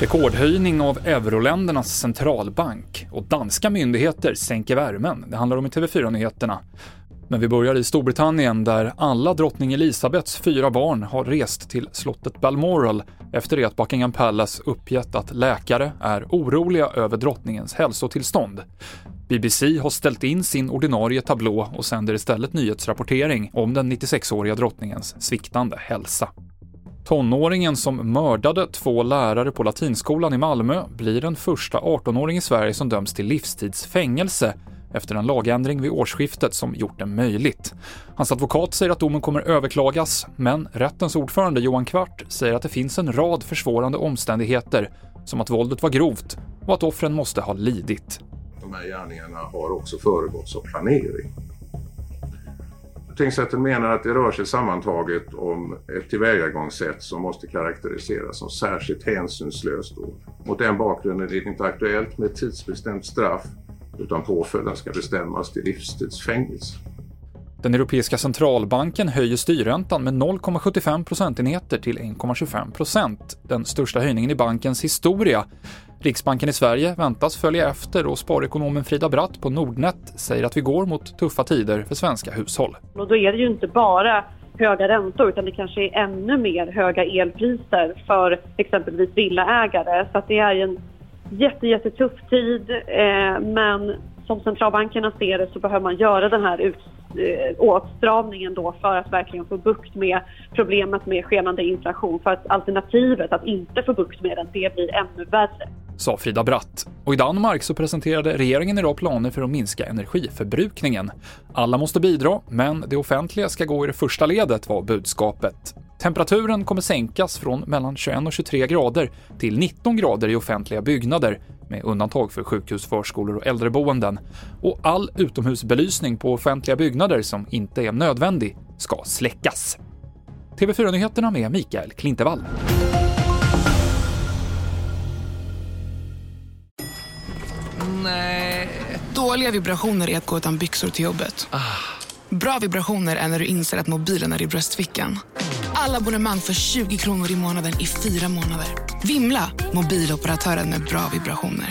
Rekordhöjning av euroländernas centralbank och danska myndigheter sänker värmen. Det handlar om i TV4-nyheterna. Men vi börjar i Storbritannien där alla drottning Elizabeths fyra barn har rest till slottet Balmoral efter det att Buckingham Palace uppgett att läkare är oroliga över drottningens hälsotillstånd. BBC har ställt in sin ordinarie tablå och sänder istället nyhetsrapportering om den 96-åriga drottningens sviktande hälsa. Tonåringen som mördade två lärare på latinskolan i Malmö blir den första 18-åring i Sverige som döms till livstidsfängelse efter en lagändring vid årsskiftet som gjort det möjligt. Hans advokat säger att domen kommer överklagas, men rättens ordförande Johan Kvart säger att det finns en rad försvårande omständigheter, som att våldet var grovt och att offren måste ha lidit. De här gärningarna har också föregåtts av planering. Tingsrätten menar att det rör sig sammantaget om ett tillvägagångssätt som måste karaktäriseras som särskilt hänsynslöst. Mot den bakgrunden är det inte aktuellt med tidsbestämt straff utan påföljden ska bestämmas till livstidsfängelse. Den Europeiska centralbanken höjer styrräntan med 0,75 procentenheter till 1,25 procent, den största höjningen i bankens historia. Riksbanken i Sverige väntas följa efter och sparekonomen Frida Bratt på Nordnet säger att vi går mot tuffa tider för svenska hushåll. Och då är det ju inte bara höga räntor utan det kanske är ännu mer höga elpriser för exempelvis villaägare. Så att det är en jätte, jättetuff tid eh, men som centralbankerna ser det så behöver man göra den här ut, eh, åtstramningen då för att verkligen få bukt med problemet med skenande inflation. För att alternativet att inte få bukt med den, det blir ännu värre. Sa Frida Bratt. Och i Danmark så presenterade regeringen idag planer för att minska energiförbrukningen. Alla måste bidra, men det offentliga ska gå i det första ledet var budskapet. Temperaturen kommer sänkas från mellan 21 och 23 grader till 19 grader i offentliga byggnader, med undantag för sjukhus, förskolor och äldreboenden. Och all utomhusbelysning på offentliga byggnader som inte är nödvändig ska släckas. TV4-nyheterna med Mikael Klintevall. Nej. Dåliga vibrationer är att gå utan byxor till jobbet. Bra vibrationer är när du inser att mobilen är i bröstfickan. Alla abonnemang för 20 kronor i månaden i fyra månader. Vimla! Mobiloperatören med bra vibrationer.